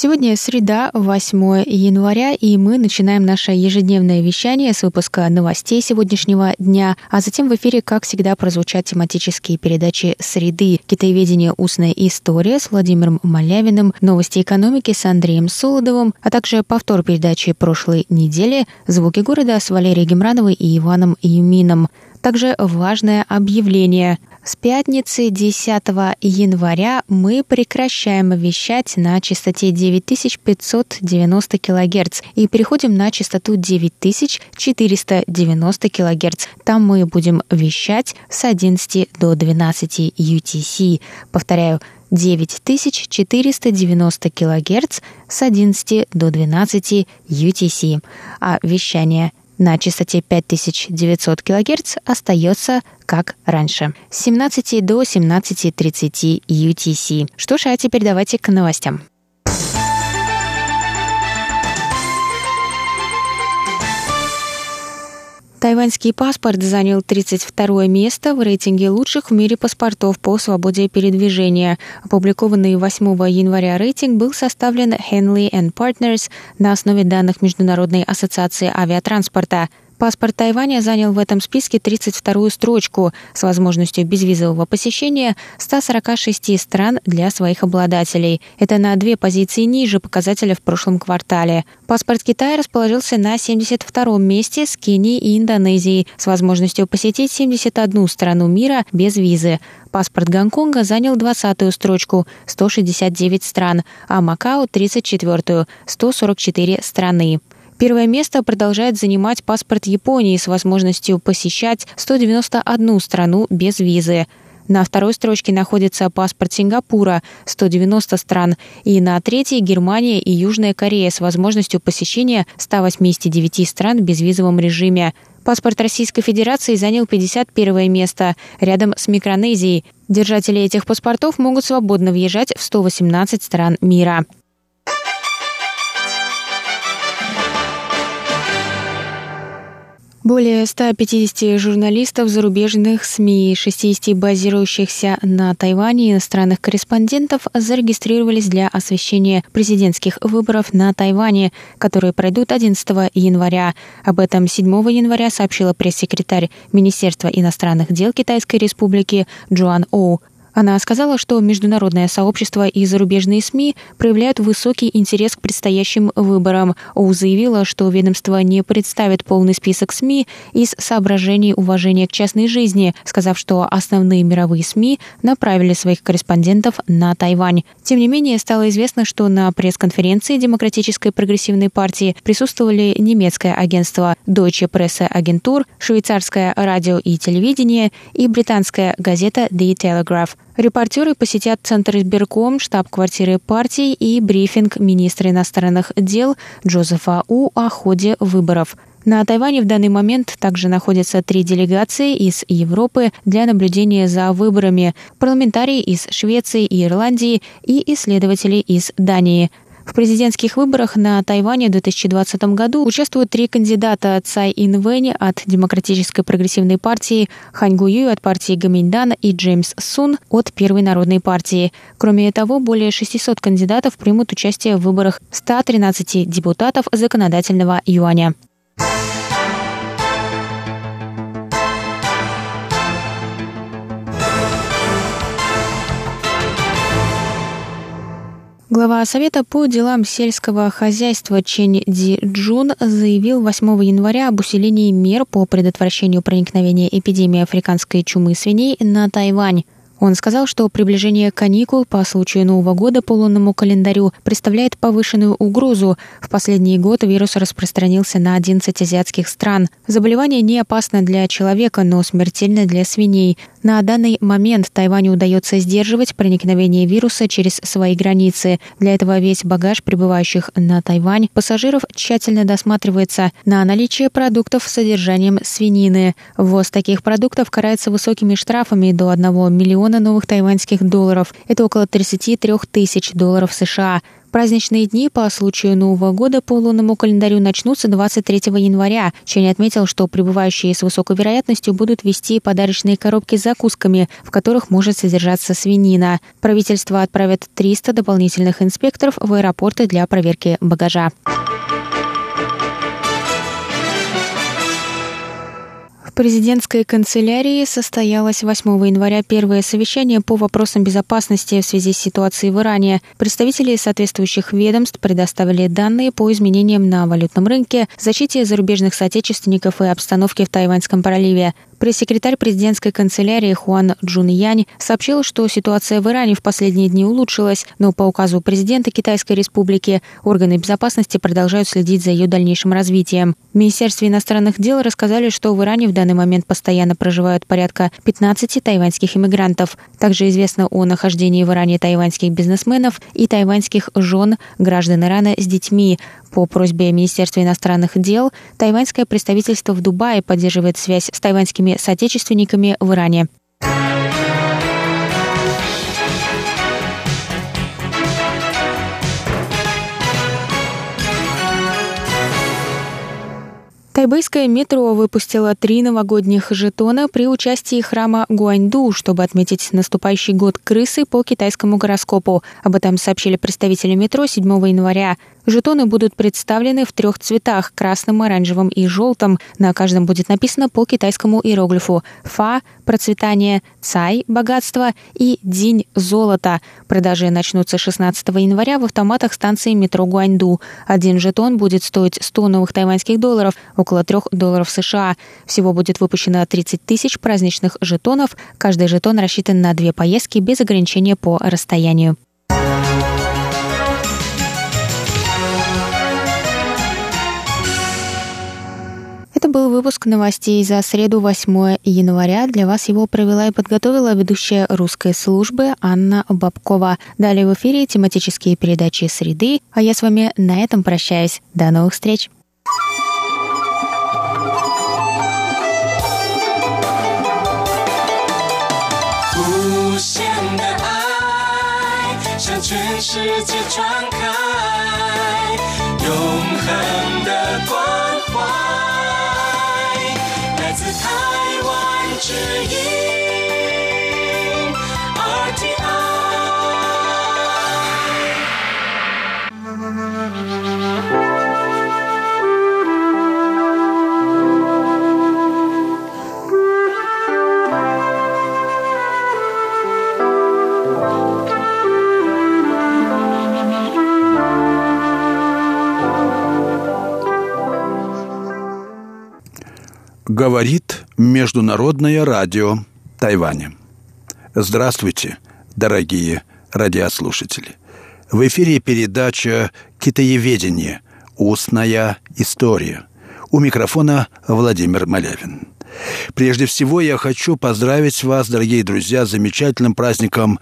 Сегодня среда, 8 января, и мы начинаем наше ежедневное вещание с выпуска новостей сегодняшнего дня, а затем в эфире, как всегда, прозвучат тематические передачи «Среды», «Китаеведение. Устная история» с Владимиром Малявиным, «Новости экономики» с Андреем Солодовым, а также повтор передачи прошлой недели «Звуки города» с Валерией Гемрановой и Иваном Юмином. Также важное объявление. С пятницы 10 января мы прекращаем вещать на частоте 9590 кГц и переходим на частоту 9490 кГц. Там мы будем вещать с 11 до 12 UTC. Повторяю, 9490 кГц с 11 до 12 UTC, а вещание на частоте 5900 кГц остается как раньше. С 17 до 17.30 UTC. Что ж, а теперь давайте к новостям. Тайваньский паспорт занял 32 место в рейтинге лучших в мире паспортов по свободе передвижения. Опубликованный 8 января рейтинг был составлен Henley Partners на основе данных Международной ассоциации авиатранспорта – Паспорт Тайваня занял в этом списке 32-ю строчку с возможностью безвизового посещения 146 стран для своих обладателей. Это на две позиции ниже показателя в прошлом квартале. Паспорт Китая расположился на 72-м месте с Кенией и Индонезией с возможностью посетить 71 страну мира без визы. Паспорт Гонконга занял 20-ю строчку – 169 стран, а Макао – 34-ю – 144 страны. Первое место продолжает занимать паспорт Японии с возможностью посещать 191 страну без визы. На второй строчке находится паспорт Сингапура – 190 стран, и на третьей – Германия и Южная Корея с возможностью посещения 189 стран в безвизовом режиме. Паспорт Российской Федерации занял 51 место, рядом с Микронезией. Держатели этих паспортов могут свободно въезжать в 118 стран мира. Более 150 журналистов зарубежных СМИ, 60 базирующихся на Тайване иностранных корреспондентов зарегистрировались для освещения президентских выборов на Тайване, которые пройдут 11 января. Об этом 7 января сообщила пресс-секретарь Министерства иностранных дел Китайской Республики Джоан Оу. Она сказала, что международное сообщество и зарубежные СМИ проявляют высокий интерес к предстоящим выборам. Оу заявила, что ведомство не представит полный список СМИ из соображений уважения к частной жизни, сказав, что основные мировые СМИ направили своих корреспондентов на Тайвань. Тем не менее, стало известно, что на пресс-конференции Демократической прогрессивной партии присутствовали немецкое агентство Deutsche Presse Agentur, швейцарское радио и телевидение и британская газета The Telegraph. Репортеры посетят Центр избирком, штаб-квартиры партии и брифинг министра иностранных дел Джозефа У о ходе выборов. На Тайване в данный момент также находятся три делегации из Европы для наблюдения за выборами, парламентарии из Швеции и Ирландии и исследователи из Дании – в президентских выборах на Тайване в 2020 году участвуют три кандидата Цай Инвэнь от Демократической прогрессивной партии, Хань Гую от партии Гаминьдан и Джеймс Сун от Первой народной партии. Кроме того, более 600 кандидатов примут участие в выборах 113 депутатов законодательного юаня. Глава Совета по делам сельского хозяйства Чен Ди Джун заявил 8 января об усилении мер по предотвращению проникновения эпидемии африканской чумы свиней на Тайвань. Он сказал, что приближение каникул по случаю Нового года по лунному календарю представляет повышенную угрозу. В последний год вирус распространился на 11 азиатских стран. Заболевание не опасно для человека, но смертельно для свиней. На данный момент Тайваню удается сдерживать проникновение вируса через свои границы. Для этого весь багаж прибывающих на Тайвань пассажиров тщательно досматривается на наличие продуктов с содержанием свинины. Ввоз таких продуктов карается высокими штрафами до 1 миллиона новых тайваньских долларов. Это около 33 тысяч долларов США. Праздничные дни по случаю Нового года по лунному календарю начнутся 23 января. Чень отметил, что прибывающие с высокой вероятностью будут вести подарочные коробки с закусками, в которых может содержаться свинина. Правительство отправит 300 дополнительных инспекторов в аэропорты для проверки багажа. Президентской канцелярии состоялось 8 января первое совещание по вопросам безопасности в связи с ситуацией в Иране. Представители соответствующих ведомств предоставили данные по изменениям на валютном рынке, защите зарубежных соотечественников и обстановке в Тайваньском проливе. Пресс-секретарь президентской канцелярии Хуан Джун Янь сообщил, что ситуация в Иране в последние дни улучшилась, но по указу президента Китайской Республики органы безопасности продолжают следить за ее дальнейшим развитием. В Министерстве иностранных дел рассказали, что в Иране в данный момент постоянно проживают порядка 15 тайваньских иммигрантов. Также известно о нахождении в Иране тайваньских бизнесменов и тайваньских жен граждан Ирана с детьми. По просьбе Министерства иностранных дел тайваньское представительство в Дубае поддерживает связь с тайваньскими соотечественниками в Иране. Тайбэйское метро выпустило три новогодних жетона при участии храма Гуаньду, чтобы отметить наступающий год крысы по китайскому гороскопу. Об этом сообщили представители метро 7 января. Жетоны будут представлены в трех цветах – красным, оранжевым и желтым. На каждом будет написано по китайскому иероглифу «Фа» – процветание, «Цай» – богатство и «Динь» – золото. Продажи начнутся 16 января в автоматах станции метро Гуаньду. Один жетон будет стоить 100 новых тайваньских долларов, около 3 долларов США. Всего будет выпущено 30 тысяч праздничных жетонов. Каждый жетон рассчитан на две поездки без ограничения по расстоянию. Это был выпуск новостей за среду 8 января. Для вас его провела и подготовила ведущая русской службы Анна Бабкова. Далее в эфире тематические передачи «Среды», а я с вами на этом прощаюсь. До новых встреч! 全世界传开，永恒的关怀。 Говорит Международное радио Тайваня. Здравствуйте, дорогие радиослушатели. В эфире передача «Китаеведение. Устная история». У микрофона Владимир Малявин. Прежде всего я хочу поздравить вас, дорогие друзья, с замечательным праздником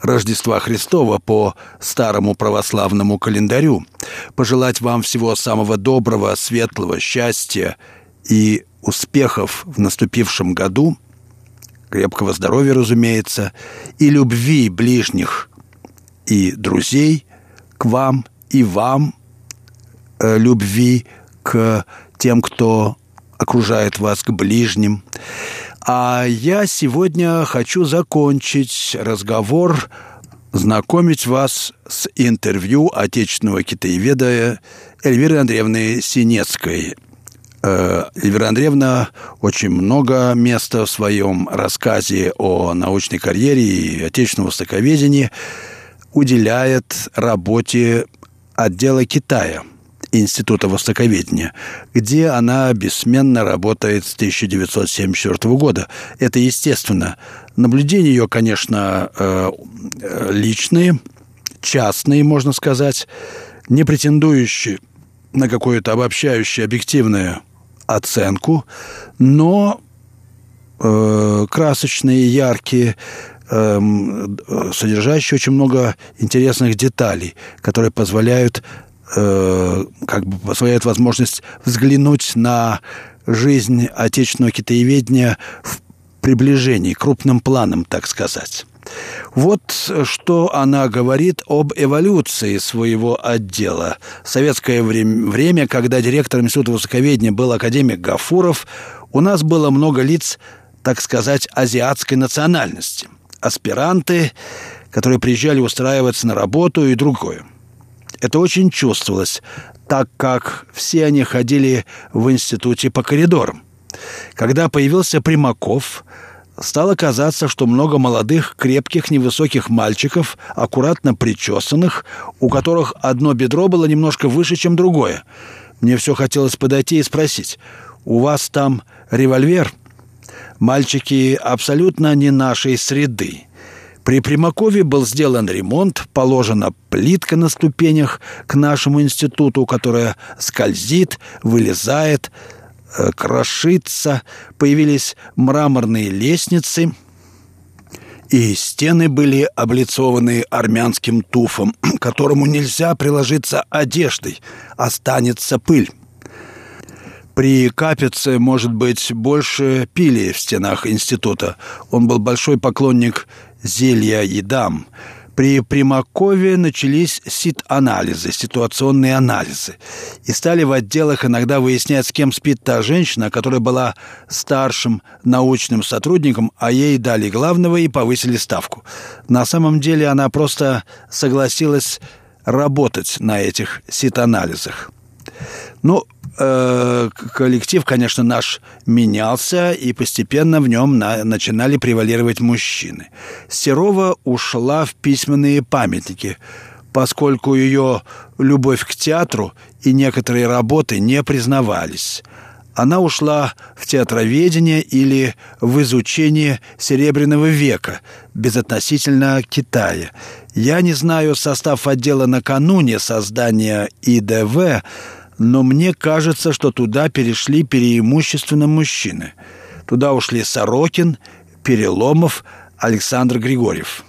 Рождества Христова по старому православному календарю. Пожелать вам всего самого доброго, светлого, счастья и успехов в наступившем году, крепкого здоровья, разумеется, и любви ближних и друзей к вам и вам, э, любви к тем, кто окружает вас, к ближним. А я сегодня хочу закончить разговор, знакомить вас с интервью отечественного китаеведа Эльвиры Андреевны Синецкой – Эльвира Андреевна очень много места в своем рассказе о научной карьере и отечественном востоковедении уделяет работе отдела Китая Института востоковедения, где она бессменно работает с 1974 года. Это естественно. Наблюдения ее, конечно, э, личные, частные, можно сказать, не претендующие на какое-то обобщающее, объективное оценку, но э, красочные, яркие, э, содержащие очень много интересных деталей, которые позволяют э, как бы позволяют возможность взглянуть на жизнь отечественного китаеведения в приближении, крупным планом, так сказать. Вот что она говорит об эволюции своего отдела. В советское время, время, когда директором Института высоковедения был академик Гафуров, у нас было много лиц, так сказать, азиатской национальности. Аспиранты, которые приезжали устраиваться на работу и другое. Это очень чувствовалось, так как все они ходили в институте по коридорам. Когда появился Примаков – стало казаться, что много молодых, крепких, невысоких мальчиков, аккуратно причесанных, у которых одно бедро было немножко выше, чем другое. Мне все хотелось подойти и спросить, «У вас там револьвер?» Мальчики абсолютно не нашей среды. При Примакове был сделан ремонт, положена плитка на ступенях к нашему институту, которая скользит, вылезает, крошиться, появились мраморные лестницы, и стены были облицованы армянским туфом, которому нельзя приложиться одеждой, останется пыль. При Капице, может быть, больше пили в стенах института. Он был большой поклонник зелья и дам – при Примакове начались сит-анализы, ситуационные анализы. И стали в отделах иногда выяснять, с кем спит та женщина, которая была старшим научным сотрудником, а ей дали главного и повысили ставку. На самом деле она просто согласилась работать на этих сит-анализах. Ну, э, коллектив, конечно, наш менялся, и постепенно в нем на, начинали превалировать мужчины. Серова ушла в письменные памятники, поскольку ее любовь к театру и некоторые работы не признавались. Она ушла в театроведение или в изучение Серебряного века, безотносительно Китая. Я не знаю состав отдела накануне создания ИДВ, но мне кажется, что туда перешли преимущественно мужчины. Туда ушли Сорокин, Переломов, Александр Григорьев.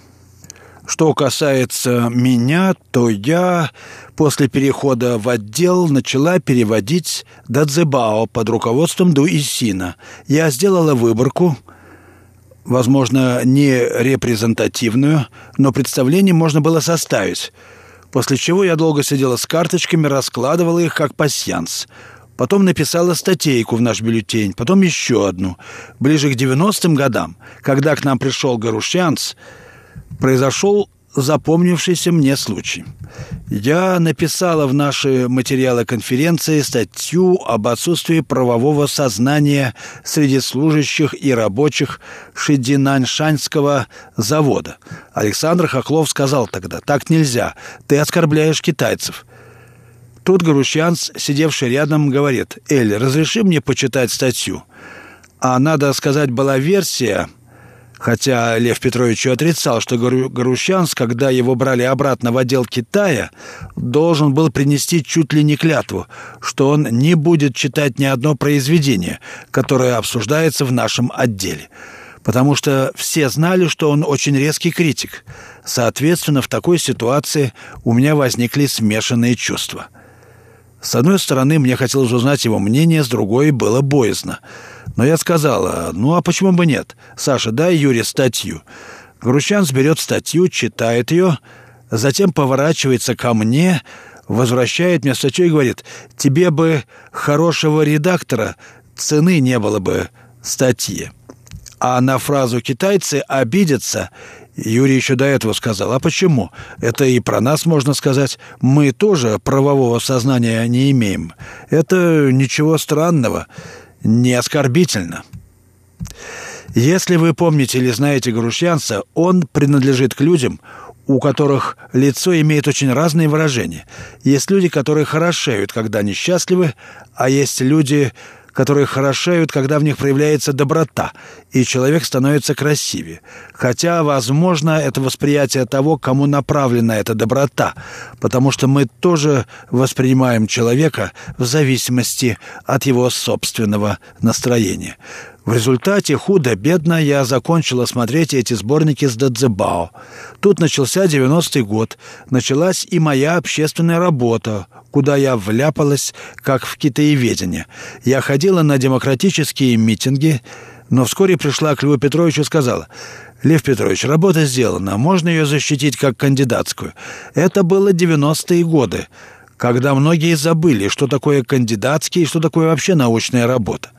Что касается меня, то я после перехода в отдел начала переводить Дадзебао под руководством Дуисина. Я сделала выборку, возможно, не репрезентативную, но представление можно было составить – После чего я долго сидела с карточками, раскладывала их как пасьянс. Потом написала статейку в наш бюллетень, потом еще одну. Ближе к 90-м годам, когда к нам пришел Гарушянц, произошел запомнившийся мне случай. Я написала в наши материалы конференции статью об отсутствии правового сознания среди служащих и рабочих Шидинаньшанского завода. Александр Хохлов сказал тогда, так нельзя, ты оскорбляешь китайцев. Тут Гарущанц, сидевший рядом, говорит, Эль, разреши мне почитать статью. А надо сказать, была версия – Хотя Лев Петрович отрицал, что Гарущанс, когда его брали обратно в отдел Китая, должен был принести чуть ли не клятву, что он не будет читать ни одно произведение, которое обсуждается в нашем отделе. Потому что все знали, что он очень резкий критик. Соответственно, в такой ситуации у меня возникли смешанные чувства. С одной стороны, мне хотелось узнать его мнение, с другой было боязно – но я сказала, ну а почему бы нет? Саша, дай Юре статью. Грущан берет статью, читает ее, затем поворачивается ко мне, возвращает мне статью и говорит, тебе бы хорошего редактора, цены не было бы статьи. А на фразу «китайцы обидятся» Юрий еще до этого сказал. А почему? Это и про нас можно сказать. Мы тоже правового сознания не имеем. Это ничего странного не оскорбительно. Если вы помните или знаете Грушьянца, он принадлежит к людям, у которых лицо имеет очень разные выражения. Есть люди, которые хорошеют, когда несчастливы, а есть люди, которые хорошеют, когда в них проявляется доброта, и человек становится красивее. Хотя, возможно, это восприятие того, кому направлена эта доброта, потому что мы тоже воспринимаем человека в зависимости от его собственного настроения. В результате худо-бедно я закончила смотреть эти сборники с Дадзебао. Тут начался 90-й год. Началась и моя общественная работа, куда я вляпалась, как в китаеведение. Я ходила на демократические митинги, но вскоре пришла к Льву Петровичу и сказала, «Лев Петрович, работа сделана, можно ее защитить как кандидатскую». Это было 90-е годы, когда многие забыли, что такое кандидатский и что такое вообще научная работа.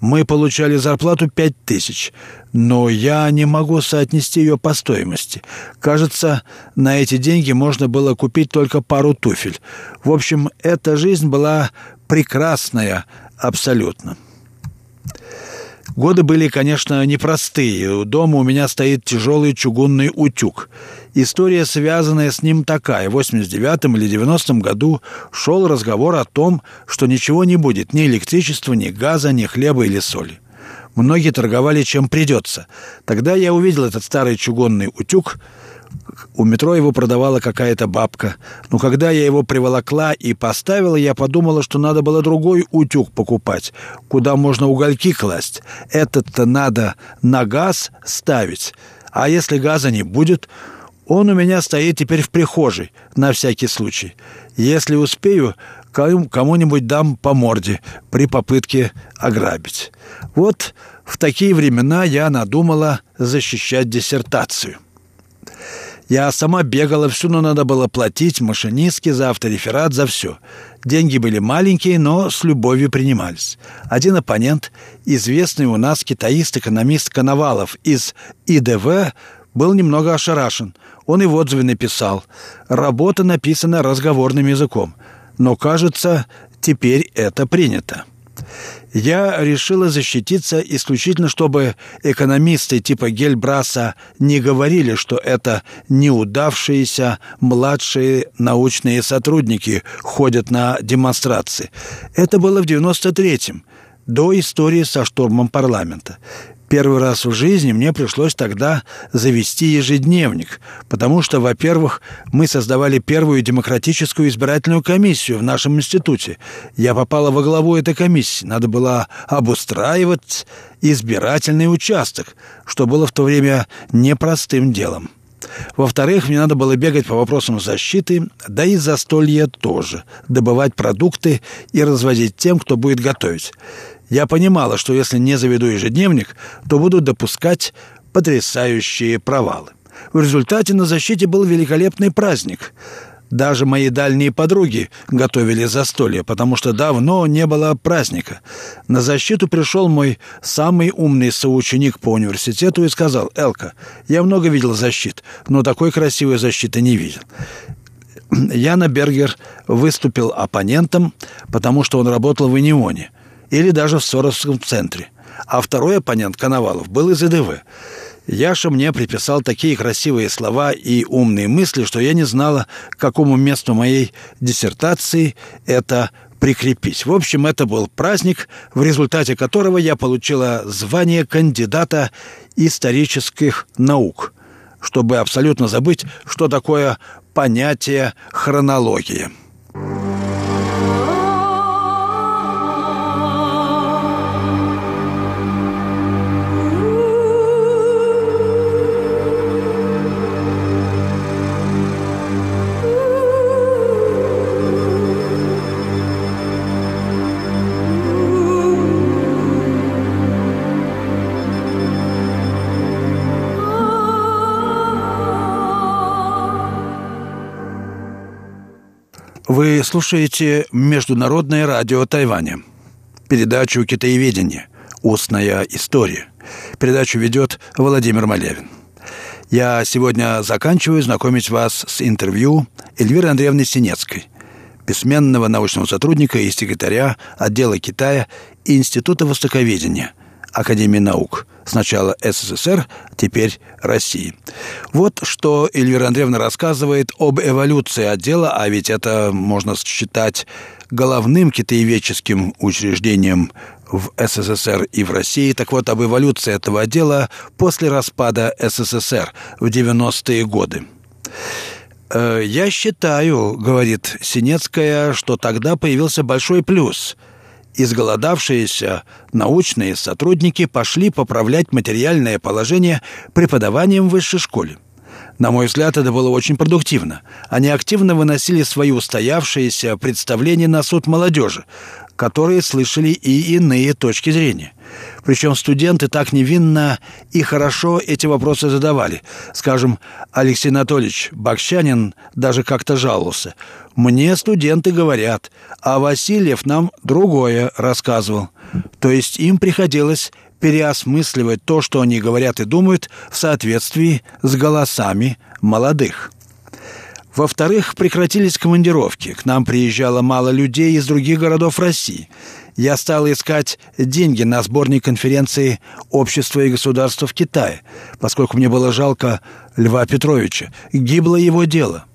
Мы получали зарплату пять тысяч, но я не могу соотнести ее по стоимости. Кажется, на эти деньги можно было купить только пару туфель. В общем, эта жизнь была прекрасная абсолютно. Годы были, конечно, непростые. Дома у меня стоит тяжелый чугунный утюг. История, связанная с ним такая. В 89-м или 90-м году шел разговор о том, что ничего не будет, ни электричества, ни газа, ни хлеба или соли. Многие торговали чем придется. Тогда я увидел этот старый чугунный утюг – у метро его продавала какая-то бабка. Но когда я его приволокла и поставила, я подумала, что надо было другой утюг покупать, куда можно угольки класть. Этот-то надо на газ ставить. А если газа не будет, он у меня стоит теперь в прихожей, на всякий случай. Если успею, кому-нибудь дам по морде при попытке ограбить. Вот в такие времена я надумала защищать диссертацию. Я сама бегала всю, но надо было платить машинистке за автореферат, за все. Деньги были маленькие, но с любовью принимались. Один оппонент, известный у нас китаист-экономист Коновалов из ИДВ, был немного ошарашен. Он и в отзыве написал. Работа написана разговорным языком. Но, кажется, теперь это принято я решила защититься исключительно, чтобы экономисты типа Гельбраса не говорили, что это неудавшиеся младшие научные сотрудники ходят на демонстрации. Это было в 93-м, до истории со штурмом парламента. Первый раз в жизни мне пришлось тогда завести ежедневник, потому что, во-первых, мы создавали первую демократическую избирательную комиссию в нашем институте. Я попала во главу этой комиссии. Надо было обустраивать избирательный участок, что было в то время непростым делом. Во-вторых, мне надо было бегать по вопросам защиты, да и застолья тоже, добывать продукты и развозить тем, кто будет готовить. Я понимала, что если не заведу ежедневник, то буду допускать потрясающие провалы. В результате на защите был великолепный праздник. Даже мои дальние подруги готовили застолье, потому что давно не было праздника. На защиту пришел мой самый умный соученик по университету и сказал, «Элка, я много видел защит, но такой красивой защиты не видел». Яна Бергер выступил оппонентом, потому что он работал в Инионе – или даже в Соровском центре. А второй оппонент Коновалов был из ИДВ. Яша мне приписал такие красивые слова и умные мысли, что я не знала, к какому месту моей диссертации это прикрепить. В общем, это был праздник, в результате которого я получила звание кандидата исторических наук, чтобы абсолютно забыть, что такое понятие хронология. Слушаете Международное радио Тайваня, передачу «Китаеведение. Устная история». Передачу ведет Владимир Малявин. Я сегодня заканчиваю знакомить вас с интервью Эльвиры Андреевны Синецкой, письменного научного сотрудника и секретаря отдела Китая Института Востоковедения Академии наук – Сначала СССР, теперь России. Вот что Эльвира Андреевна рассказывает об эволюции отдела, а ведь это можно считать головным китаеведческим учреждением в СССР и в России. Так вот, об эволюции этого отдела после распада СССР в 90-е годы. «Э, «Я считаю, — говорит Синецкая, — что тогда появился большой плюс — изголодавшиеся научные сотрудники пошли поправлять материальное положение преподаванием в высшей школе. На мой взгляд, это было очень продуктивно. Они активно выносили свои устоявшиеся представления на суд молодежи, которые слышали и иные точки зрения. Причем студенты так невинно и хорошо эти вопросы задавали. Скажем, Алексей Анатольевич Бакщанин даже как-то жаловался. «Мне студенты говорят, а Васильев нам другое рассказывал». То есть им приходилось переосмысливать то, что они говорят и думают в соответствии с голосами молодых. Во-вторых, прекратились командировки. К нам приезжало мало людей из других городов России. Я стал искать деньги на сборник конференции «Общество и государство в Китае», поскольку мне было жалко Льва Петровича. Гибло его дело.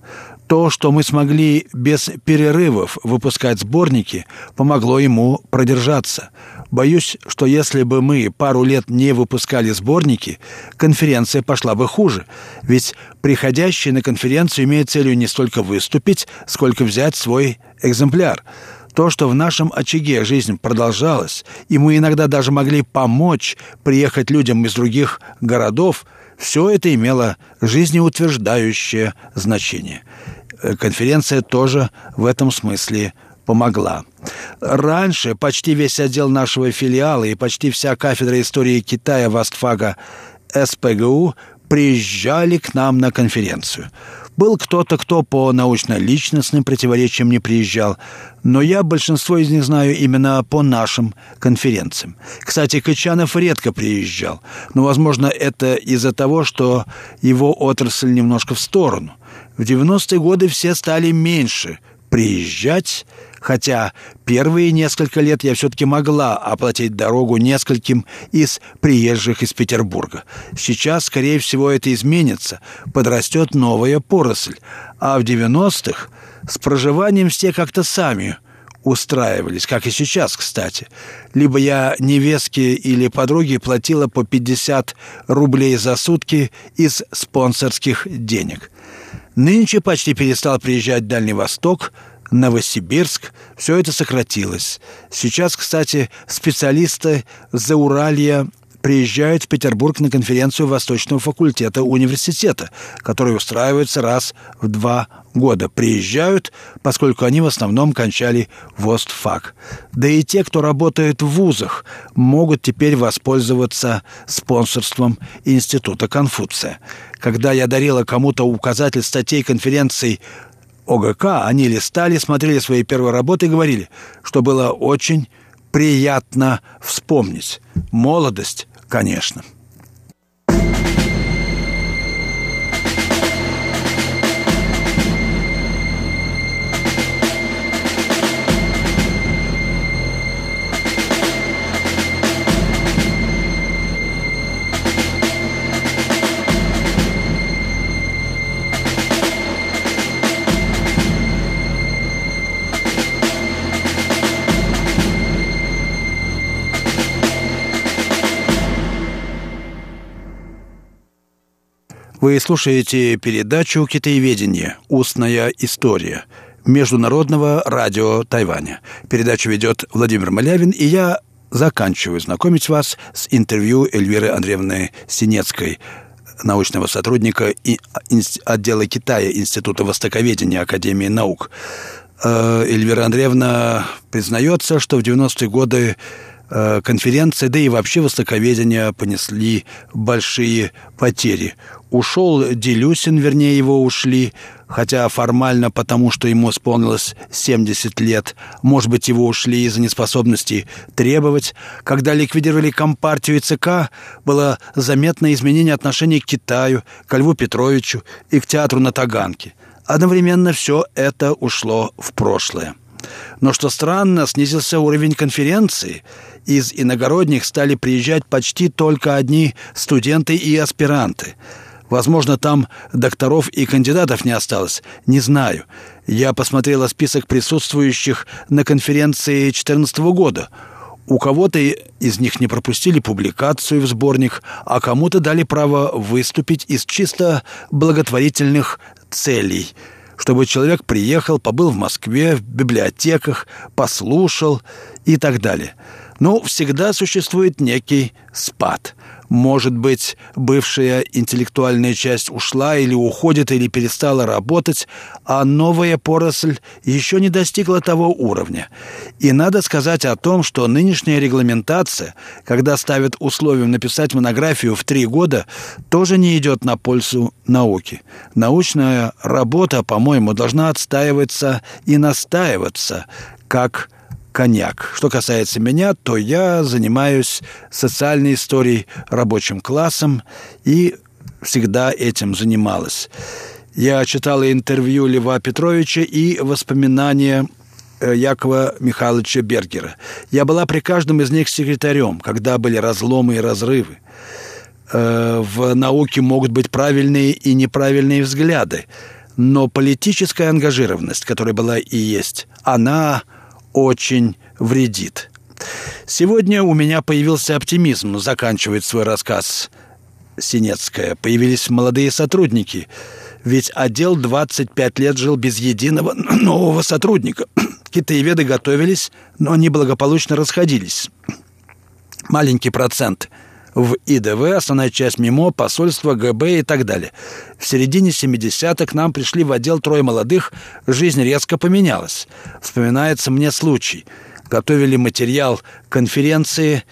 То, что мы смогли без перерывов выпускать сборники, помогло ему продержаться. Боюсь, что если бы мы пару лет не выпускали сборники, конференция пошла бы хуже. Ведь приходящий на конференцию имеет целью не столько выступить, сколько взять свой экземпляр. То, что в нашем очаге жизнь продолжалась, и мы иногда даже могли помочь приехать людям из других городов, все это имело жизнеутверждающее значение. Э, конференция тоже в этом смысле помогла. Раньше почти весь отдел нашего филиала и почти вся кафедра истории Китая Вастфага СПГУ приезжали к нам на конференцию. Был кто-то, кто по научно-личностным противоречиям не приезжал, но я большинство из них знаю именно по нашим конференциям. Кстати, Качанов редко приезжал, но, возможно, это из-за того, что его отрасль немножко в сторону. В 90-е годы все стали меньше приезжать, хотя первые несколько лет я все-таки могла оплатить дорогу нескольким из приезжих из Петербурга. Сейчас, скорее всего, это изменится, подрастет новая поросль, а в 90-х с проживанием все как-то сами устраивались, как и сейчас, кстати. Либо я невестке или подруге платила по 50 рублей за сутки из спонсорских денег. Нынче почти перестал приезжать Дальний Восток, Новосибирск, все это сократилось. Сейчас, кстати, специалисты Зауралья приезжают в Петербург на конференцию Восточного факультета университета, который устраивается раз в два года. Приезжают, поскольку они в основном кончали ВОСТФАК. Да и те, кто работает в вузах, могут теперь воспользоваться спонсорством Института Конфуция. Когда я дарила кому-то указатель статей конференций ОГК, они листали, смотрели свои первые работы и говорили, что было очень приятно вспомнить. Молодость, конечно. Вы слушаете передачу «Китаеведение. Устная история» Международного радио Тайваня. Передачу ведет Владимир Малявин, и я заканчиваю знакомить вас с интервью Эльвиры Андреевны Синецкой, научного сотрудника отдела Китая Института Востоковедения Академии наук. Э, Эльвира Андреевна признается, что в 90-е годы конференция, да и вообще востоковедение понесли большие потери. Ушел Делюсин, вернее, его ушли, хотя формально потому, что ему исполнилось 70 лет. Может быть, его ушли из-за неспособности требовать. Когда ликвидировали Компартию и ЦК, было заметное изменение отношений к Китаю, к Льву Петровичу и к театру на Таганке. Одновременно все это ушло в прошлое. Но что странно, снизился уровень конференции. Из иногородних стали приезжать почти только одни студенты и аспиранты. Возможно, там докторов и кандидатов не осталось, не знаю. Я посмотрела список присутствующих на конференции 2014 года. У кого-то из них не пропустили публикацию в сборник, а кому-то дали право выступить из чисто благотворительных целей – чтобы человек приехал, побыл в Москве, в библиотеках, послушал и так далее. Но всегда существует некий спад – может быть, бывшая интеллектуальная часть ушла или уходит, или перестала работать, а новая поросль еще не достигла того уровня. И надо сказать о том, что нынешняя регламентация, когда ставят условием написать монографию в три года, тоже не идет на пользу науки. Научная работа, по-моему, должна отстаиваться и настаиваться, как коньяк. Что касается меня, то я занимаюсь социальной историей, рабочим классом и всегда этим занималась. Я читала интервью Льва Петровича и воспоминания э, Якова Михайловича Бергера. Я была при каждом из них секретарем, когда были разломы и разрывы. Э, в науке могут быть правильные и неправильные взгляды, но политическая ангажированность, которая была и есть, она очень вредит. Сегодня у меня появился оптимизм, заканчивает свой рассказ Синецкая. Появились молодые сотрудники, ведь отдел 25 лет жил без единого нового сотрудника. Китаеведы готовились, но они благополучно расходились. Маленький процент – в ИДВ, основная часть МИМО, посольство, ГБ и так далее. В середине 70-х к нам пришли в отдел трое молодых, жизнь резко поменялась. Вспоминается мне случай. Готовили материал конференции,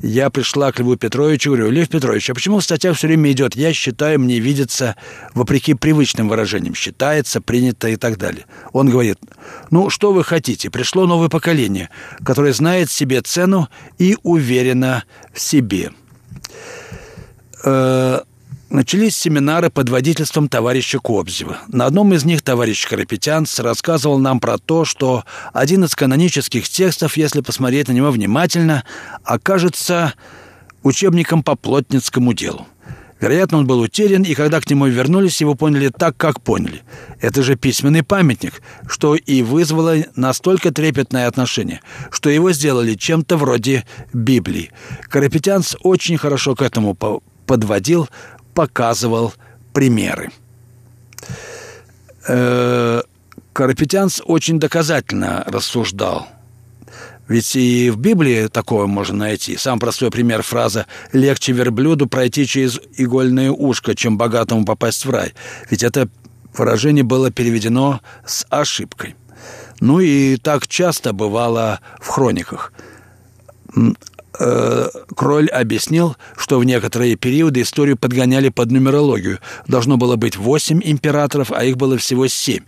я пришла к Льву Петровичу говорю, Лев Петрович, а почему в статьях все время идет «я считаю, мне видится» вопреки привычным выражениям «считается», «принято» и так далее? Он говорит, ну, что вы хотите, пришло новое поколение, которое знает себе цену и уверено в себе э, начались семинары под водительством товарища Кобзева. На одном из них товарищ Карапетянц рассказывал нам про то, что один из канонических текстов, если посмотреть на него внимательно, окажется учебником по плотницкому делу. Вероятно, он был утерян, и когда к нему вернулись, его поняли так, как поняли. Это же письменный памятник, что и вызвало настолько трепетное отношение, что его сделали чем-то вроде Библии. Карапетянц очень хорошо к этому подводил, показывал примеры. Э, Карапетянц очень доказательно рассуждал. Ведь и в Библии такое можно найти. Сам простой пример фраза «легче верблюду пройти через игольное ушко, чем богатому попасть в рай». Ведь это выражение было переведено с ошибкой. Ну и так часто бывало в хрониках. Э, Кроль объяснил, что в некоторые периоды историю подгоняли под нумерологию. Должно было быть восемь императоров, а их было всего семь.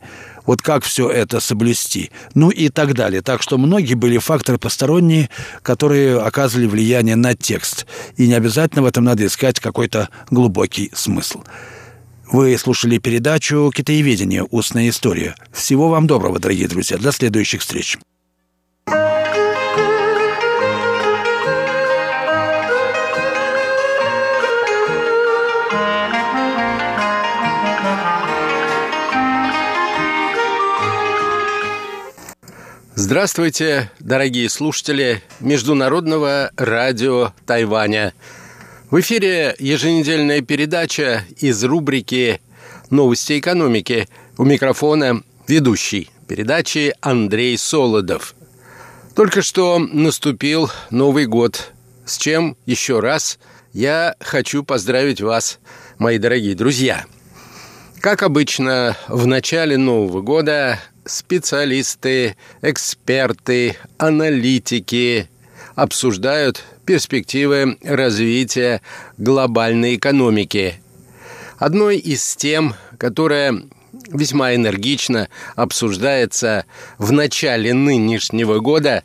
Вот как все это соблюсти? Ну и так далее. Так что многие были факторы посторонние, которые оказывали влияние на текст. И не обязательно в этом надо искать какой-то глубокий смысл. Вы слушали передачу «Китаеведение. Устная история». Всего вам доброго, дорогие друзья. До следующих встреч. Здравствуйте, дорогие слушатели Международного радио Тайваня. В эфире еженедельная передача из рубрики «Новости экономики». У микрофона ведущий передачи Андрей Солодов. Только что наступил Новый год, с чем еще раз я хочу поздравить вас, мои дорогие друзья. Как обычно, в начале Нового года специалисты, эксперты, аналитики обсуждают перспективы развития глобальной экономики. Одной из тем, которая весьма энергично обсуждается в начале нынешнего года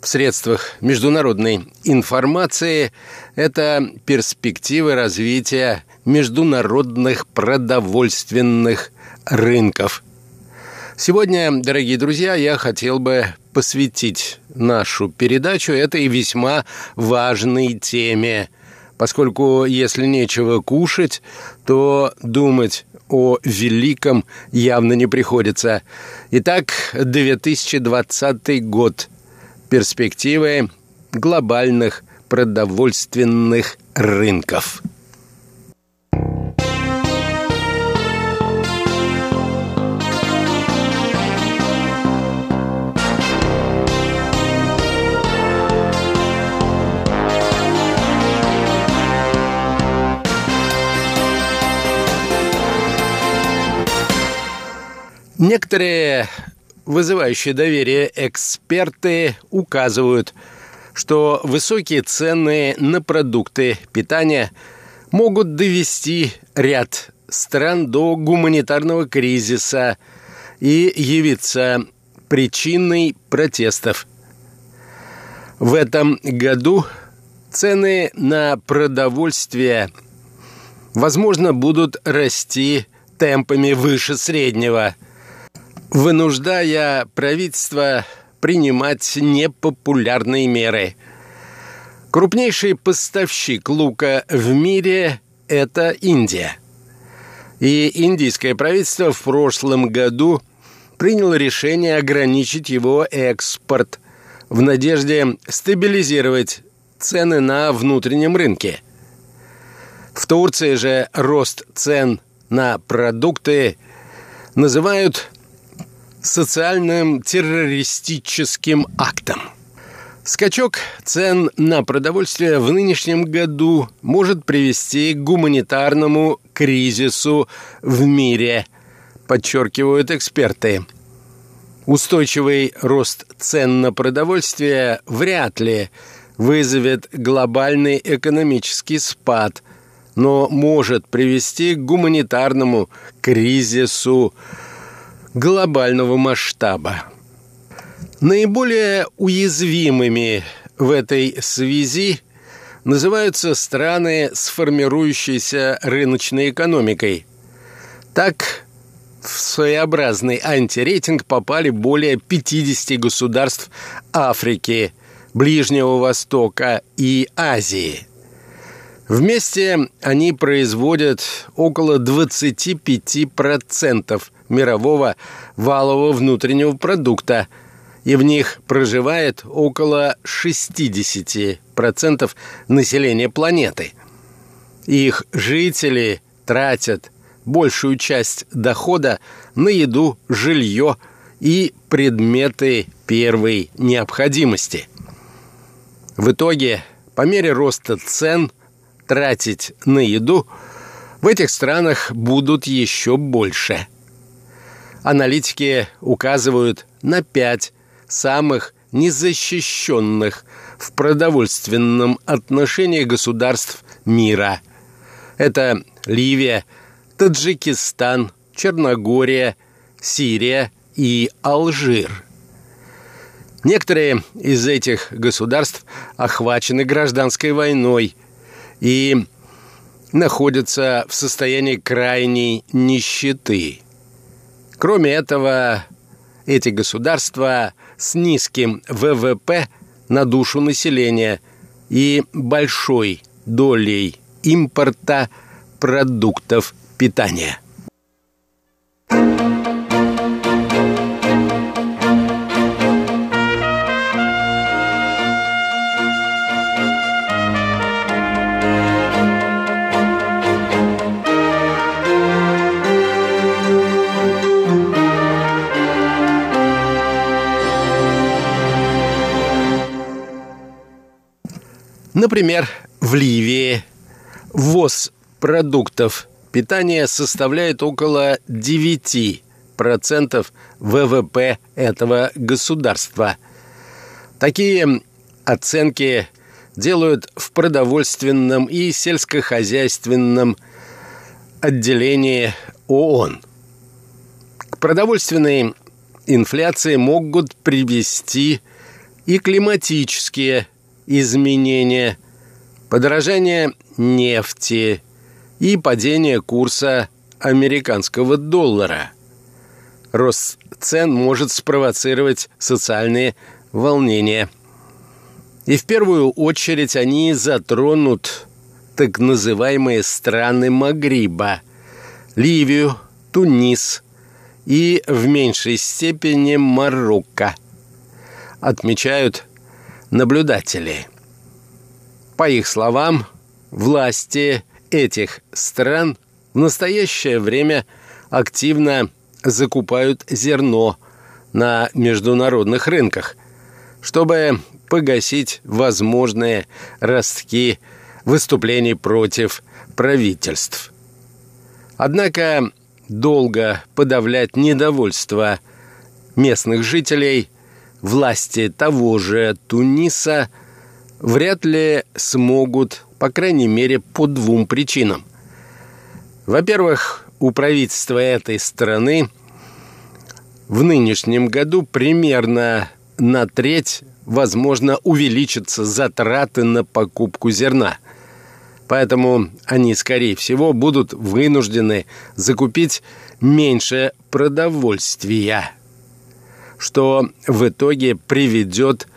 в средствах международной информации, это перспективы развития международных продовольственных рынков – Сегодня, дорогие друзья, я хотел бы посвятить нашу передачу этой весьма важной теме, поскольку если нечего кушать, то думать о великом явно не приходится. Итак, 2020 год. Перспективы глобальных продовольственных рынков – Некоторые вызывающие доверие эксперты указывают, что высокие цены на продукты питания могут довести ряд стран до гуманитарного кризиса и явиться причиной протестов. В этом году цены на продовольствие, возможно, будут расти темпами выше среднего, вынуждая правительство принимать непопулярные меры. Крупнейший поставщик лука в мире – это Индия. И индийское правительство в прошлом году приняло решение ограничить его экспорт в надежде стабилизировать цены на внутреннем рынке. В Турции же рост цен на продукты называют социальным террористическим актом. Скачок цен на продовольствие в нынешнем году может привести к гуманитарному кризису в мире, подчеркивают эксперты. Устойчивый рост цен на продовольствие вряд ли вызовет глобальный экономический спад, но может привести к гуманитарному кризису глобального масштаба. Наиболее уязвимыми в этой связи называются страны с формирующейся рыночной экономикой. Так, в своеобразный антирейтинг попали более 50 государств Африки, Ближнего Востока и Азии. Вместе они производят около 25% мирового валового внутреннего продукта, и в них проживает около 60% населения планеты. Их жители тратят большую часть дохода на еду, жилье и предметы первой необходимости. В итоге, по мере роста цен, тратить на еду в этих странах будут еще больше – Аналитики указывают на пять самых незащищенных в продовольственном отношении государств мира. Это Ливия, Таджикистан, Черногория, Сирия и Алжир. Некоторые из этих государств охвачены гражданской войной и находятся в состоянии крайней нищеты. Кроме этого, эти государства с низким ВВП на душу населения и большой долей импорта продуктов питания. Например, в Ливии ввоз продуктов питания составляет около 9% ВВП этого государства. Такие оценки делают в продовольственном и сельскохозяйственном отделении ООН. К продовольственной инфляции могут привести и климатические изменения, подорожание нефти и падение курса американского доллара. Рост цен может спровоцировать социальные волнения. И в первую очередь они затронут так называемые страны Магриба, Ливию, Тунис и в меньшей степени Марокко. Отмечают наблюдатели. По их словам, власти этих стран в настоящее время активно закупают зерно на международных рынках, чтобы погасить возможные ростки выступлений против правительств. Однако долго подавлять недовольство местных жителей, власти того же Туниса вряд ли смогут, по крайней мере, по двум причинам. Во-первых, у правительства этой страны в нынешнем году примерно на треть, возможно, увеличатся затраты на покупку зерна. Поэтому они, скорее всего, будут вынуждены закупить меньше продовольствия, что в итоге приведет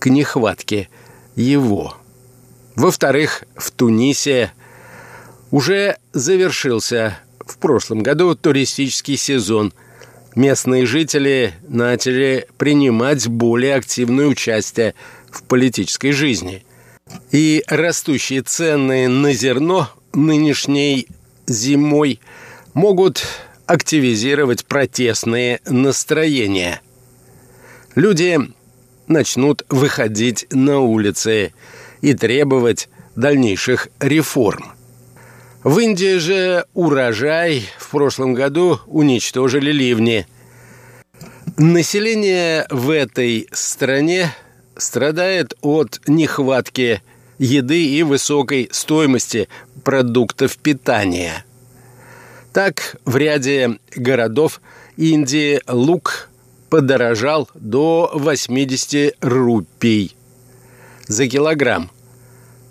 к нехватке его. Во-вторых, в Тунисе уже завершился в прошлом году туристический сезон. Местные жители начали принимать более активное участие в политической жизни. И растущие цены на зерно нынешней зимой могут активизировать протестные настроения. Люди начнут выходить на улицы и требовать дальнейших реформ. В Индии же урожай в прошлом году уничтожили ливни. Население в этой стране страдает от нехватки еды и высокой стоимости продуктов питания. Так, в ряде городов Индии лук подорожал до 80 рупий за килограмм.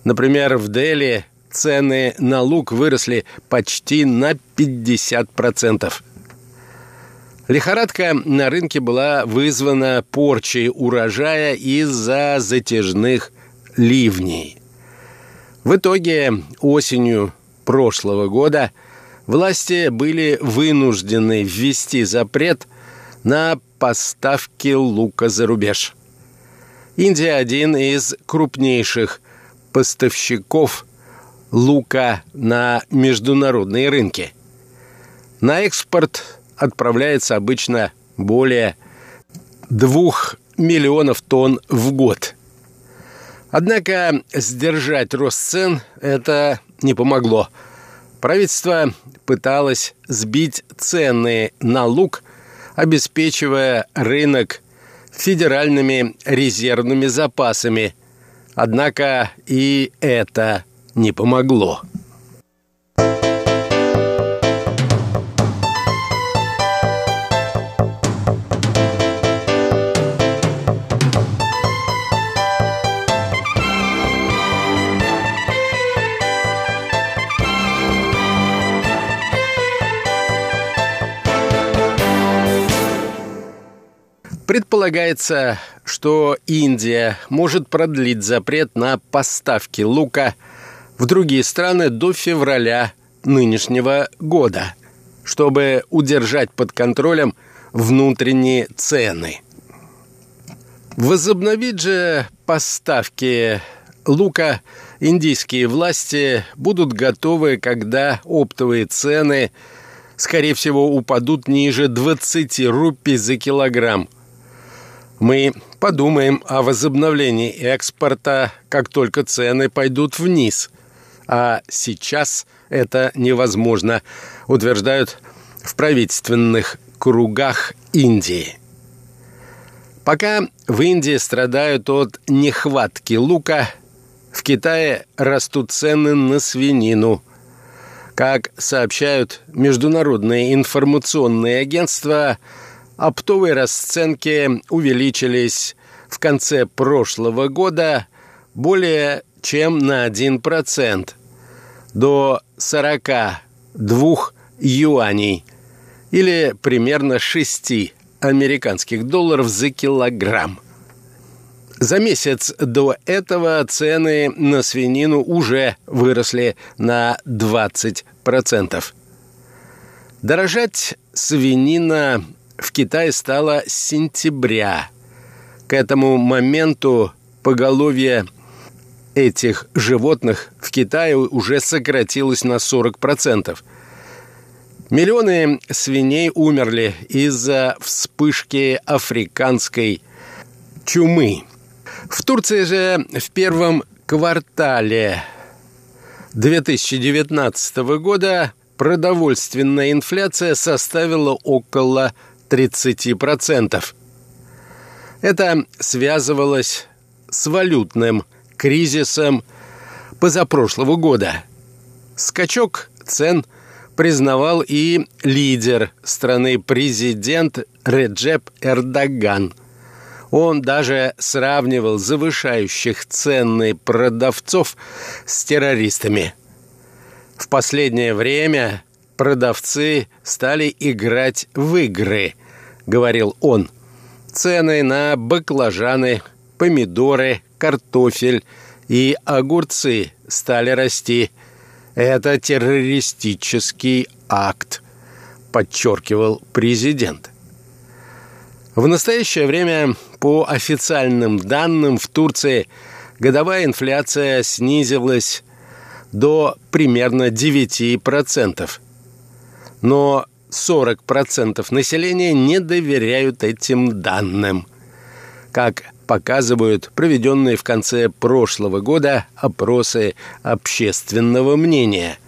Например, в Дели цены на лук выросли почти на 50%. Лихорадка на рынке была вызвана порчей урожая из-за затяжных ливней. В итоге осенью прошлого года власти были вынуждены ввести запрет на поставки лука за рубеж. Индия один из крупнейших поставщиков лука на международные рынки. На экспорт отправляется обычно более двух миллионов тонн в год. Однако сдержать рост цен это не помогло. Правительство пыталось сбить цены на лук, обеспечивая рынок федеральными резервными запасами. Однако и это не помогло. Предполагается, что Индия может продлить запрет на поставки лука в другие страны до февраля нынешнего года, чтобы удержать под контролем внутренние цены. Возобновить же поставки лука индийские власти будут готовы, когда оптовые цены, скорее всего, упадут ниже 20 рупий за килограмм – мы подумаем о возобновлении экспорта, как только цены пойдут вниз. А сейчас это невозможно, утверждают в правительственных кругах Индии. Пока в Индии страдают от нехватки лука, в Китае растут цены на свинину. Как сообщают международные информационные агентства, оптовые расценки увеличились в конце прошлого года более чем на 1% до 42 юаней или примерно 6 американских долларов за килограмм. За месяц до этого цены на свинину уже выросли на 20%. Дорожать свинина в Китае стало с сентября. К этому моменту поголовье этих животных в Китае уже сократилось на 40%. Миллионы свиней умерли из-за вспышки африканской чумы. В Турции же в первом квартале 2019 года продовольственная инфляция составила около 30%. Это связывалось с валютным кризисом позапрошлого года. Скачок цен признавал и лидер страны президент Реджеп Эрдоган. Он даже сравнивал завышающих цены продавцов с террористами. В последнее время продавцы стали играть в игры, говорил он. Цены на баклажаны, помидоры, картофель и огурцы стали расти – это террористический акт, подчеркивал президент. В настоящее время, по официальным данным, в Турции годовая инфляция снизилась до примерно 9%. Но 40% населения не доверяют этим данным. Как показывают проведенные в конце прошлого года опросы общественного мнения.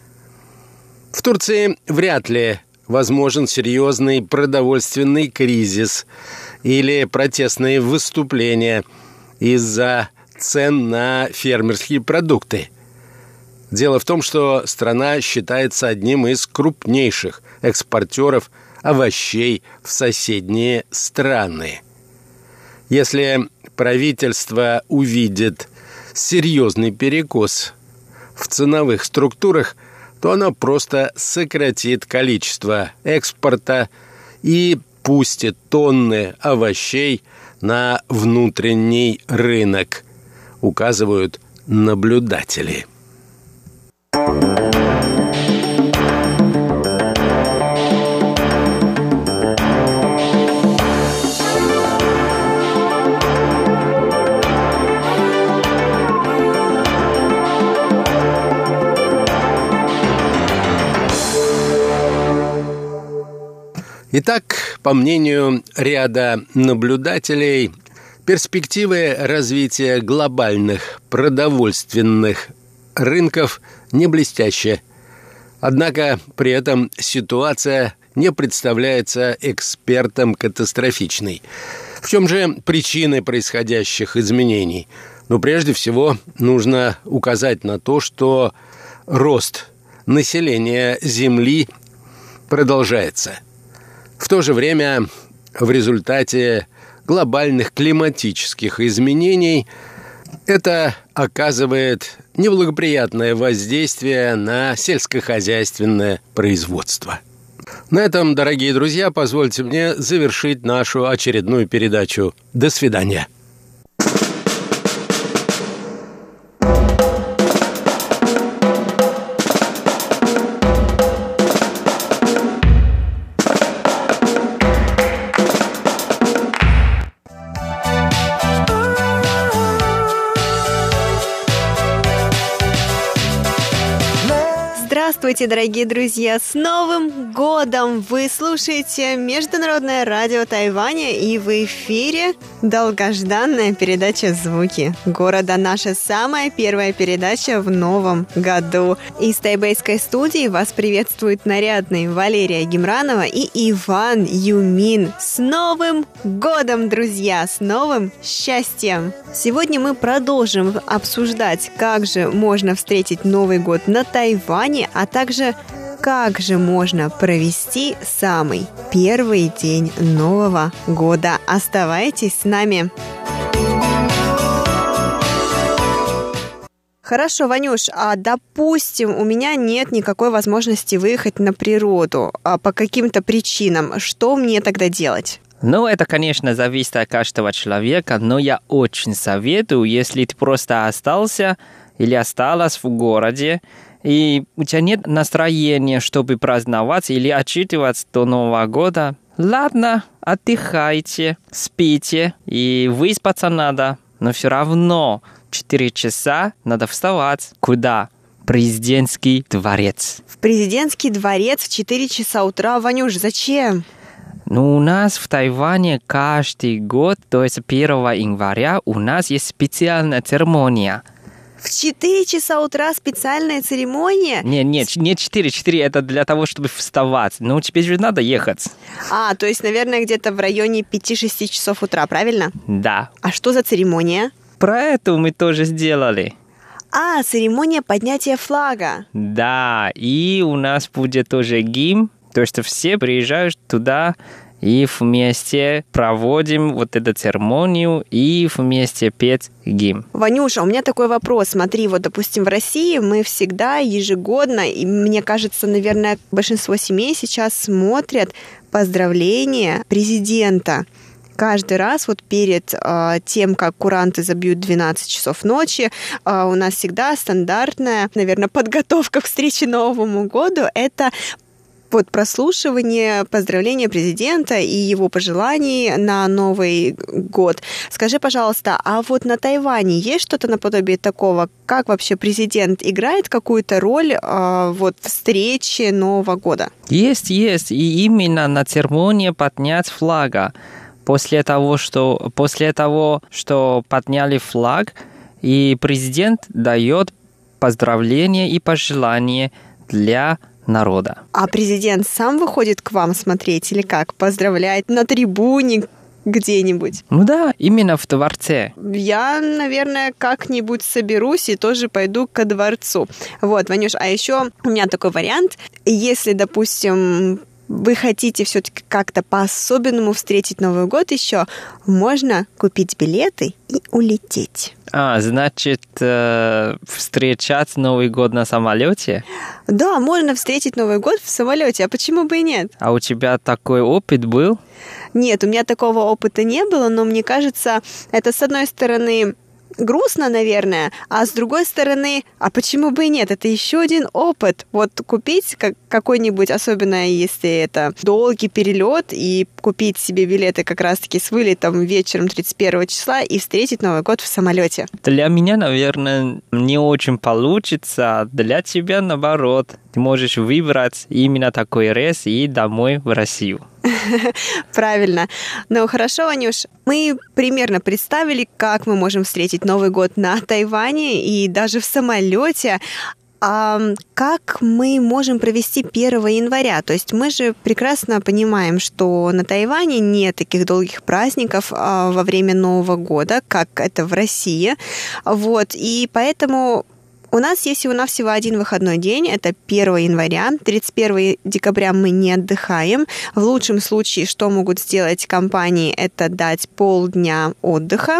В Турции вряд ли возможен серьезный продовольственный кризис или протестные выступления из-за цен на фермерские продукты. Дело в том, что страна считается одним из крупнейших экспортеров овощей в соседние страны. Если правительство увидит серьезный перекос в ценовых структурах, то оно просто сократит количество экспорта и пустит тонны овощей на внутренний рынок, указывают наблюдатели. Итак, по мнению ряда наблюдателей, перспективы развития глобальных продовольственных рынков не блестящие. Однако при этом ситуация не представляется экспертам катастрофичной. В чем же причины происходящих изменений? Ну, прежде всего, нужно указать на то, что рост населения Земли продолжается – в то же время в результате глобальных климатических изменений это оказывает неблагоприятное воздействие на сельскохозяйственное производство. На этом, дорогие друзья, позвольте мне завершить нашу очередную передачу. До свидания. Здравствуйте, дорогие друзья! С Новым годом! Вы слушаете Международное радио Тайваня и в эфире долгожданная передача «Звуки города». Наша самая первая передача в новом году. Из тайбэйской студии вас приветствуют нарядные Валерия Гемранова и Иван Юмин. С Новым годом, друзья! С новым счастьем! Сегодня мы продолжим обсуждать, как же можно встретить Новый год на Тайване, а также как же можно провести самый первый день Нового года. Оставайтесь с нами. Хорошо, Ванюш, а допустим, у меня нет никакой возможности выехать на природу а по каким-то причинам. Что мне тогда делать? Ну, это, конечно, зависит от каждого человека, но я очень советую, если ты просто остался или осталась в городе, и у тебя нет настроения, чтобы праздновать или отчитываться до Нового года, ладно, отдыхайте, спите, и выспаться надо, но все равно 4 часа надо вставать. Куда? Президентский дворец. В президентский дворец в 4 часа утра, Ванюш, зачем? Ну, у нас в Тайване каждый год, то есть 1 января, у нас есть специальная церемония – В 4 часа утра специальная церемония? Не, нет, не 4, 4 это для того, чтобы вставать. Ну, теперь же надо ехать. А, то есть, наверное, где-то в районе 5-6 часов утра, правильно? Да. А что за церемония? Про это мы тоже сделали. А, церемония поднятия флага. Да, и у нас будет тоже гимн, то что все приезжают туда и вместе проводим вот эту церемонию и вместе петь гимн. Ванюша, у меня такой вопрос. Смотри, вот, допустим, в России мы всегда ежегодно, и мне кажется, наверное, большинство семей сейчас смотрят поздравления президента каждый раз вот перед э, тем, как куранты забьют 12 часов ночи, э, у нас всегда стандартная, наверное, подготовка к встрече Новому году – это вот прослушивание поздравления президента и его пожеланий на Новый год. Скажи, пожалуйста, а вот на Тайване есть что-то наподобие такого? Как вообще президент играет какую-то роль э, вот в встрече Нового года? Есть, есть. И именно на церемонии поднять флага после того, что, после того, что подняли флаг, и президент дает поздравления и пожелания для народа. А президент сам выходит к вам смотреть или как? Поздравляет на трибуне где-нибудь? Ну да, именно в дворце. Я, наверное, как-нибудь соберусь и тоже пойду ко дворцу. Вот, Ванюш, а еще у меня такой вариант. Если, допустим, вы хотите все-таки как-то по-особенному встретить Новый год еще, можно купить билеты и улететь. А, значит, э, встречать Новый год на самолете? Да, можно встретить Новый год в самолете, а почему бы и нет? А у тебя такой опыт был? Нет, у меня такого опыта не было, но мне кажется, это с одной стороны грустно, наверное, а с другой стороны, а почему бы и нет? Это еще один опыт. Вот купить как, какой-нибудь, особенно если это долгий перелет, и купить себе билеты как раз-таки с вылетом вечером 31 числа и встретить Новый год в самолете. Для меня, наверное, не очень получится, а для тебя наоборот. Ты можешь выбрать именно такой рейс и домой в Россию. Правильно. Ну хорошо, Ванюш, мы примерно представили, как мы можем встретить Новый год на Тайване и даже в самолете. А как мы можем провести 1 января? То есть мы же прекрасно понимаем, что на Тайване нет таких долгих праздников а, во время Нового года, как это в России. Вот, и поэтому у нас есть всего-навсего один выходной день, это 1 января. 31 декабря мы не отдыхаем. В лучшем случае, что могут сделать компании, это дать полдня отдыха.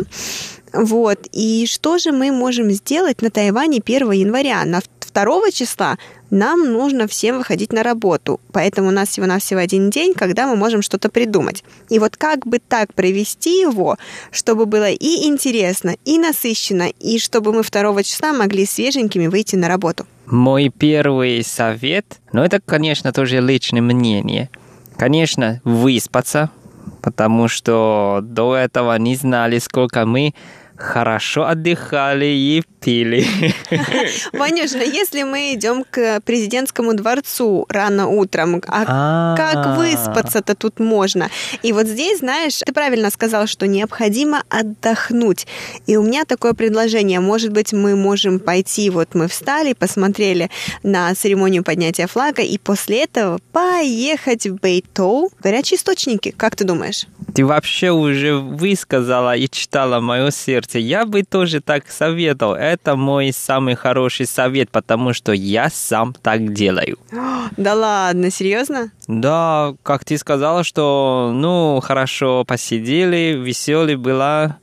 Вот. И что же мы можем сделать на Тайване 1 января? На 2 числа нам нужно всем выходить на работу. Поэтому у нас всего-навсего один день, когда мы можем что-то придумать. И вот как бы так провести его, чтобы было и интересно, и насыщенно, и чтобы мы 2 числа могли свеженькими выйти на работу. Мой первый совет, ну это, конечно, тоже личное мнение. Конечно, выспаться, потому что до этого не знали, сколько мы хорошо отдыхали и пили. Ванюшна, если мы идем к президентскому дворцу рано утром, а как выспаться-то тут можно? И вот здесь, знаешь, ты правильно сказал, что необходимо отдохнуть. И у меня такое предложение. Может быть, мы можем пойти, вот мы встали, посмотрели на церемонию поднятия флага, и после этого поехать в Бейтоу, горячие источники. Как ты думаешь? Ты вообще уже высказала и читала мое сердце. Я бы тоже так советовал. Это мой самый хороший совет, потому что я сам так делаю. Да ладно, серьезно? Да, как ты сказала, что, ну, хорошо посидели, веселый была.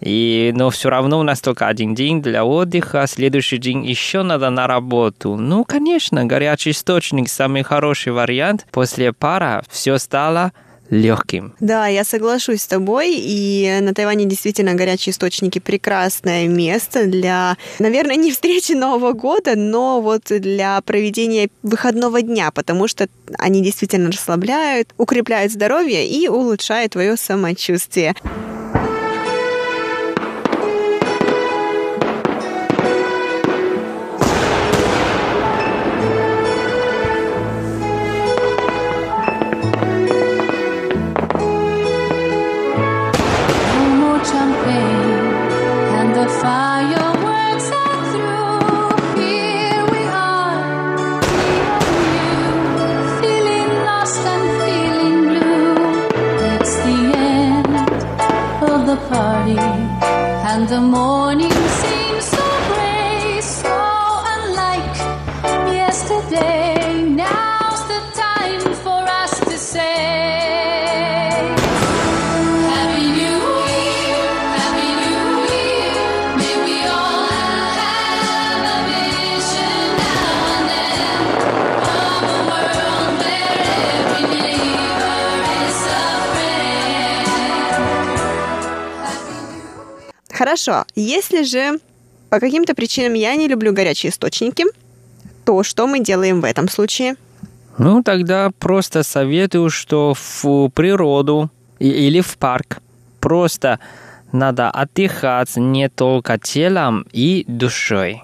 И, но все равно у нас только один день для отдыха, следующий день еще надо на работу. Ну, конечно, горячий источник самый хороший вариант. После пара все стало легким. Да, я соглашусь с тобой. И на Тайване действительно горячие источники прекрасное место для, наверное, не встречи Нового года, но вот для проведения выходного дня, потому что они действительно расслабляют, укрепляют здоровье и улучшают твое самочувствие. Хорошо. Если же по каким-то причинам я не люблю горячие источники, то что мы делаем в этом случае? Ну, тогда просто советую, что в природу или в парк просто надо отдыхать не только телом и душой.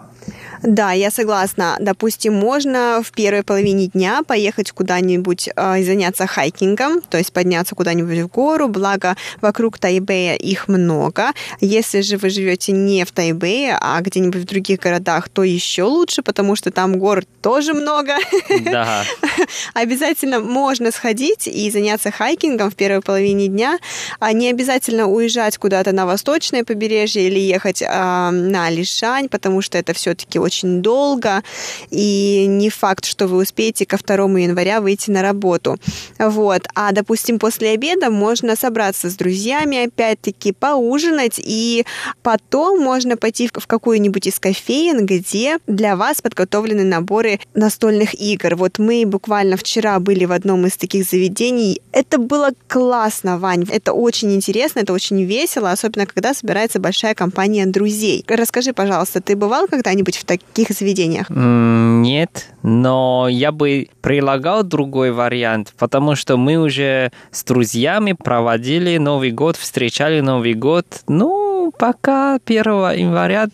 Да, я согласна. Допустим, можно в первой половине дня поехать куда-нибудь э, и заняться хайкингом, то есть подняться куда-нибудь в гору, благо вокруг Тайбэя их много. Если же вы живете не в Тайбэе, а где-нибудь в других городах, то еще лучше, потому что там гор тоже много. Да. Обязательно можно сходить и заняться хайкингом в первой половине дня. А не обязательно уезжать куда-то на восточное побережье или ехать а, на Лишань, потому что это все-таки очень долго, и не факт, что вы успеете ко 2 января выйти на работу. Вот. А, допустим, после обеда можно собраться с друзьями, опять-таки поужинать, и потом можно пойти в какую-нибудь из кофеин, где для вас подготовлены наборы настольных игр. Вот мы буквально вчера были в одном из таких заведений. Это было классно, Вань. Это очень интересно, это очень весело, особенно когда собирается большая компания друзей. Расскажи, пожалуйста, ты бывал когда-нибудь в таких заведениях? Нет, но я бы прилагал другой вариант, потому что мы уже с друзьями проводили Новый год, встречали Новый год, ну, пока 1 января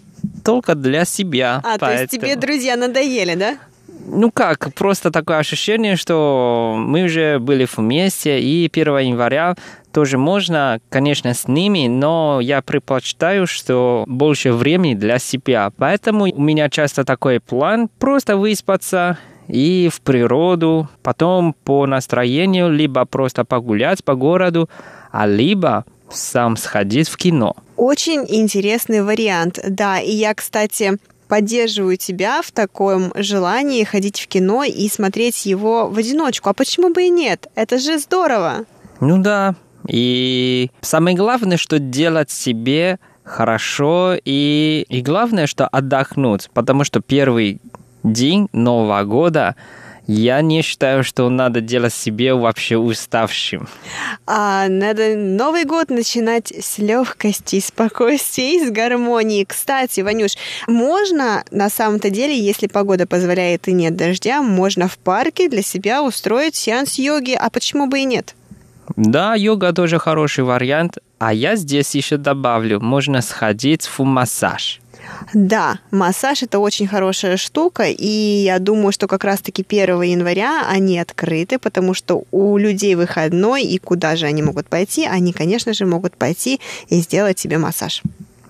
только для себя. А, то есть тебе поэтому- друзья надоели, да? Ну как, просто такое ощущение, что мы уже были вместе, и 1 января тоже можно, конечно, с ними, но я предпочитаю, что больше времени для себя. Поэтому у меня часто такой план просто выспаться и в природу, потом по настроению либо просто погулять по городу, а либо сам сходить в кино. Очень интересный вариант, да. И я, кстати, поддерживаю тебя в таком желании ходить в кино и смотреть его в одиночку. А почему бы и нет? Это же здорово. Ну да. И самое главное, что делать себе хорошо и, и главное, что отдохнуть, потому что первый день Нового года я не считаю, что надо делать себе вообще уставшим. А надо Новый год начинать с легкости, спокойствия и с гармонии. Кстати, Ванюш, можно на самом-то деле, если погода позволяет и нет дождя, можно в парке для себя устроить сеанс йоги. А почему бы и нет? Да, йога тоже хороший вариант. А я здесь еще добавлю, можно сходить в массаж. Да, массаж это очень хорошая штука, и я думаю, что как раз-таки 1 января они открыты, потому что у людей выходной, и куда же они могут пойти? Они, конечно же, могут пойти и сделать себе массаж.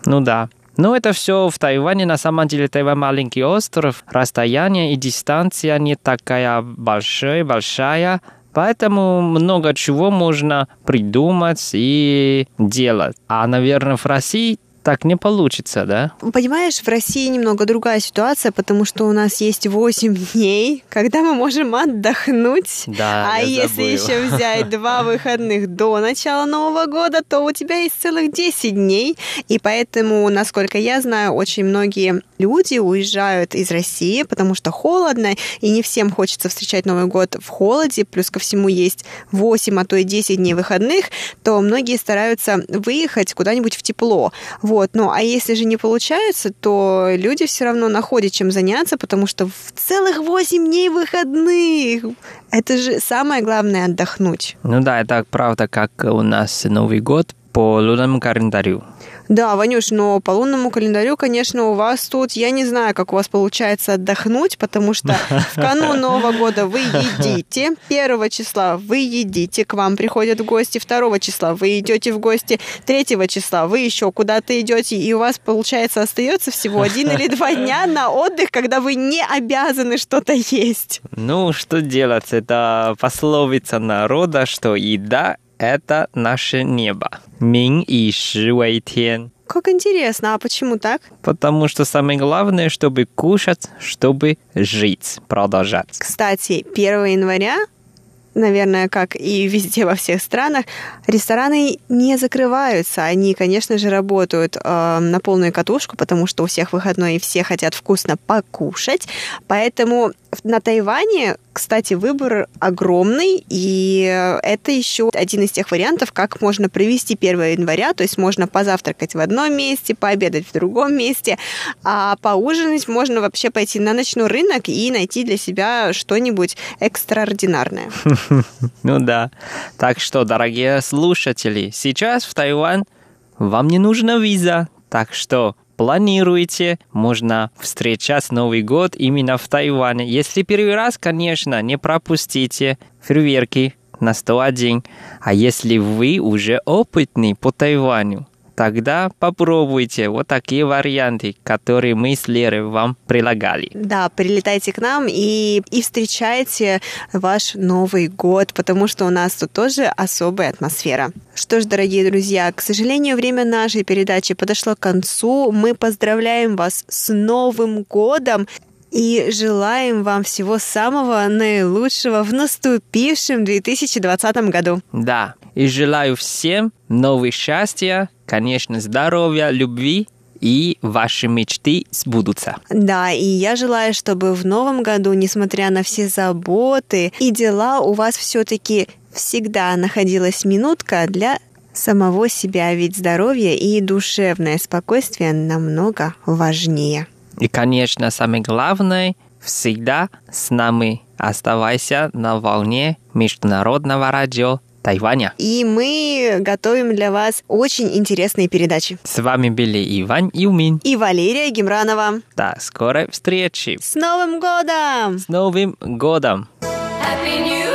Ну да. Но это все в Тайване. На самом деле Тайвань маленький остров. Расстояние и дистанция не такая большая, большая. Поэтому много чего можно придумать и делать. А, наверное, в России так не получится, да? Понимаешь, в России немного другая ситуация, потому что у нас есть 8 дней, когда мы можем отдохнуть. Да, а если еще взять два выходных до начала Нового года, то у тебя есть целых 10 дней. И поэтому, насколько я знаю, очень многие люди уезжают из России, потому что холодно, и не всем хочется встречать Новый год в холоде, плюс ко всему есть 8, а то и 10 дней выходных, то многие стараются выехать куда-нибудь в тепло. Вот. Ну, а если же не получается, то люди все равно находят чем заняться, потому что в целых 8 дней выходных. Это же самое главное отдохнуть. Ну да, это правда, как у нас Новый год по лунному календарю. Да, Ванюш, но по лунному календарю, конечно, у вас тут, я не знаю, как у вас получается отдохнуть, потому что в канун Нового года вы едите, первого числа вы едите, к вам приходят в гости, второго числа вы идете в гости, третьего числа вы еще куда-то идете, и у вас, получается, остается всего один или два дня на отдых, когда вы не обязаны что-то есть. Ну, что делать? Это пословица народа, что еда – это наше небо. Мин и ши вэй тен. Как интересно, а почему так? Потому что самое главное, чтобы кушать, чтобы жить, продолжать. Кстати, 1 января, наверное, как и везде во всех странах, рестораны не закрываются. Они, конечно же, работают э, на полную катушку, потому что у всех выходной и все хотят вкусно покушать. Поэтому на Тайване, кстати, выбор огромный, и это еще один из тех вариантов, как можно провести 1 января, то есть можно позавтракать в одном месте, пообедать в другом месте, а поужинать можно вообще пойти на ночной рынок и найти для себя что-нибудь экстраординарное. Ну да. Так что, дорогие слушатели, сейчас в Тайвань вам не нужна виза. Так что планируйте, можно встречать Новый год именно в Тайване. Если первый раз, конечно, не пропустите фейерверки на 101. А если вы уже опытный по Тайваню, тогда попробуйте вот такие варианты, которые мы с Лерой вам прилагали. Да, прилетайте к нам и, и встречайте ваш Новый год, потому что у нас тут тоже особая атмосфера. Что ж, дорогие друзья, к сожалению, время нашей передачи подошло к концу. Мы поздравляем вас с Новым годом и желаем вам всего самого наилучшего в наступившем 2020 году. Да, и желаю всем новых счастья, конечно, здоровья, любви и ваши мечты сбудутся. Да, и я желаю, чтобы в новом году, несмотря на все заботы и дела, у вас все-таки всегда находилась минутка для самого себя, ведь здоровье и душевное спокойствие намного важнее. И, конечно, самое главное, всегда с нами оставайся на волне Международного радио Тайваня. И мы готовим для вас очень интересные передачи. С вами были Иван Юмин. И Валерия Гемранова. До скорой встречи. С Новым годом! С Новым годом! Happy New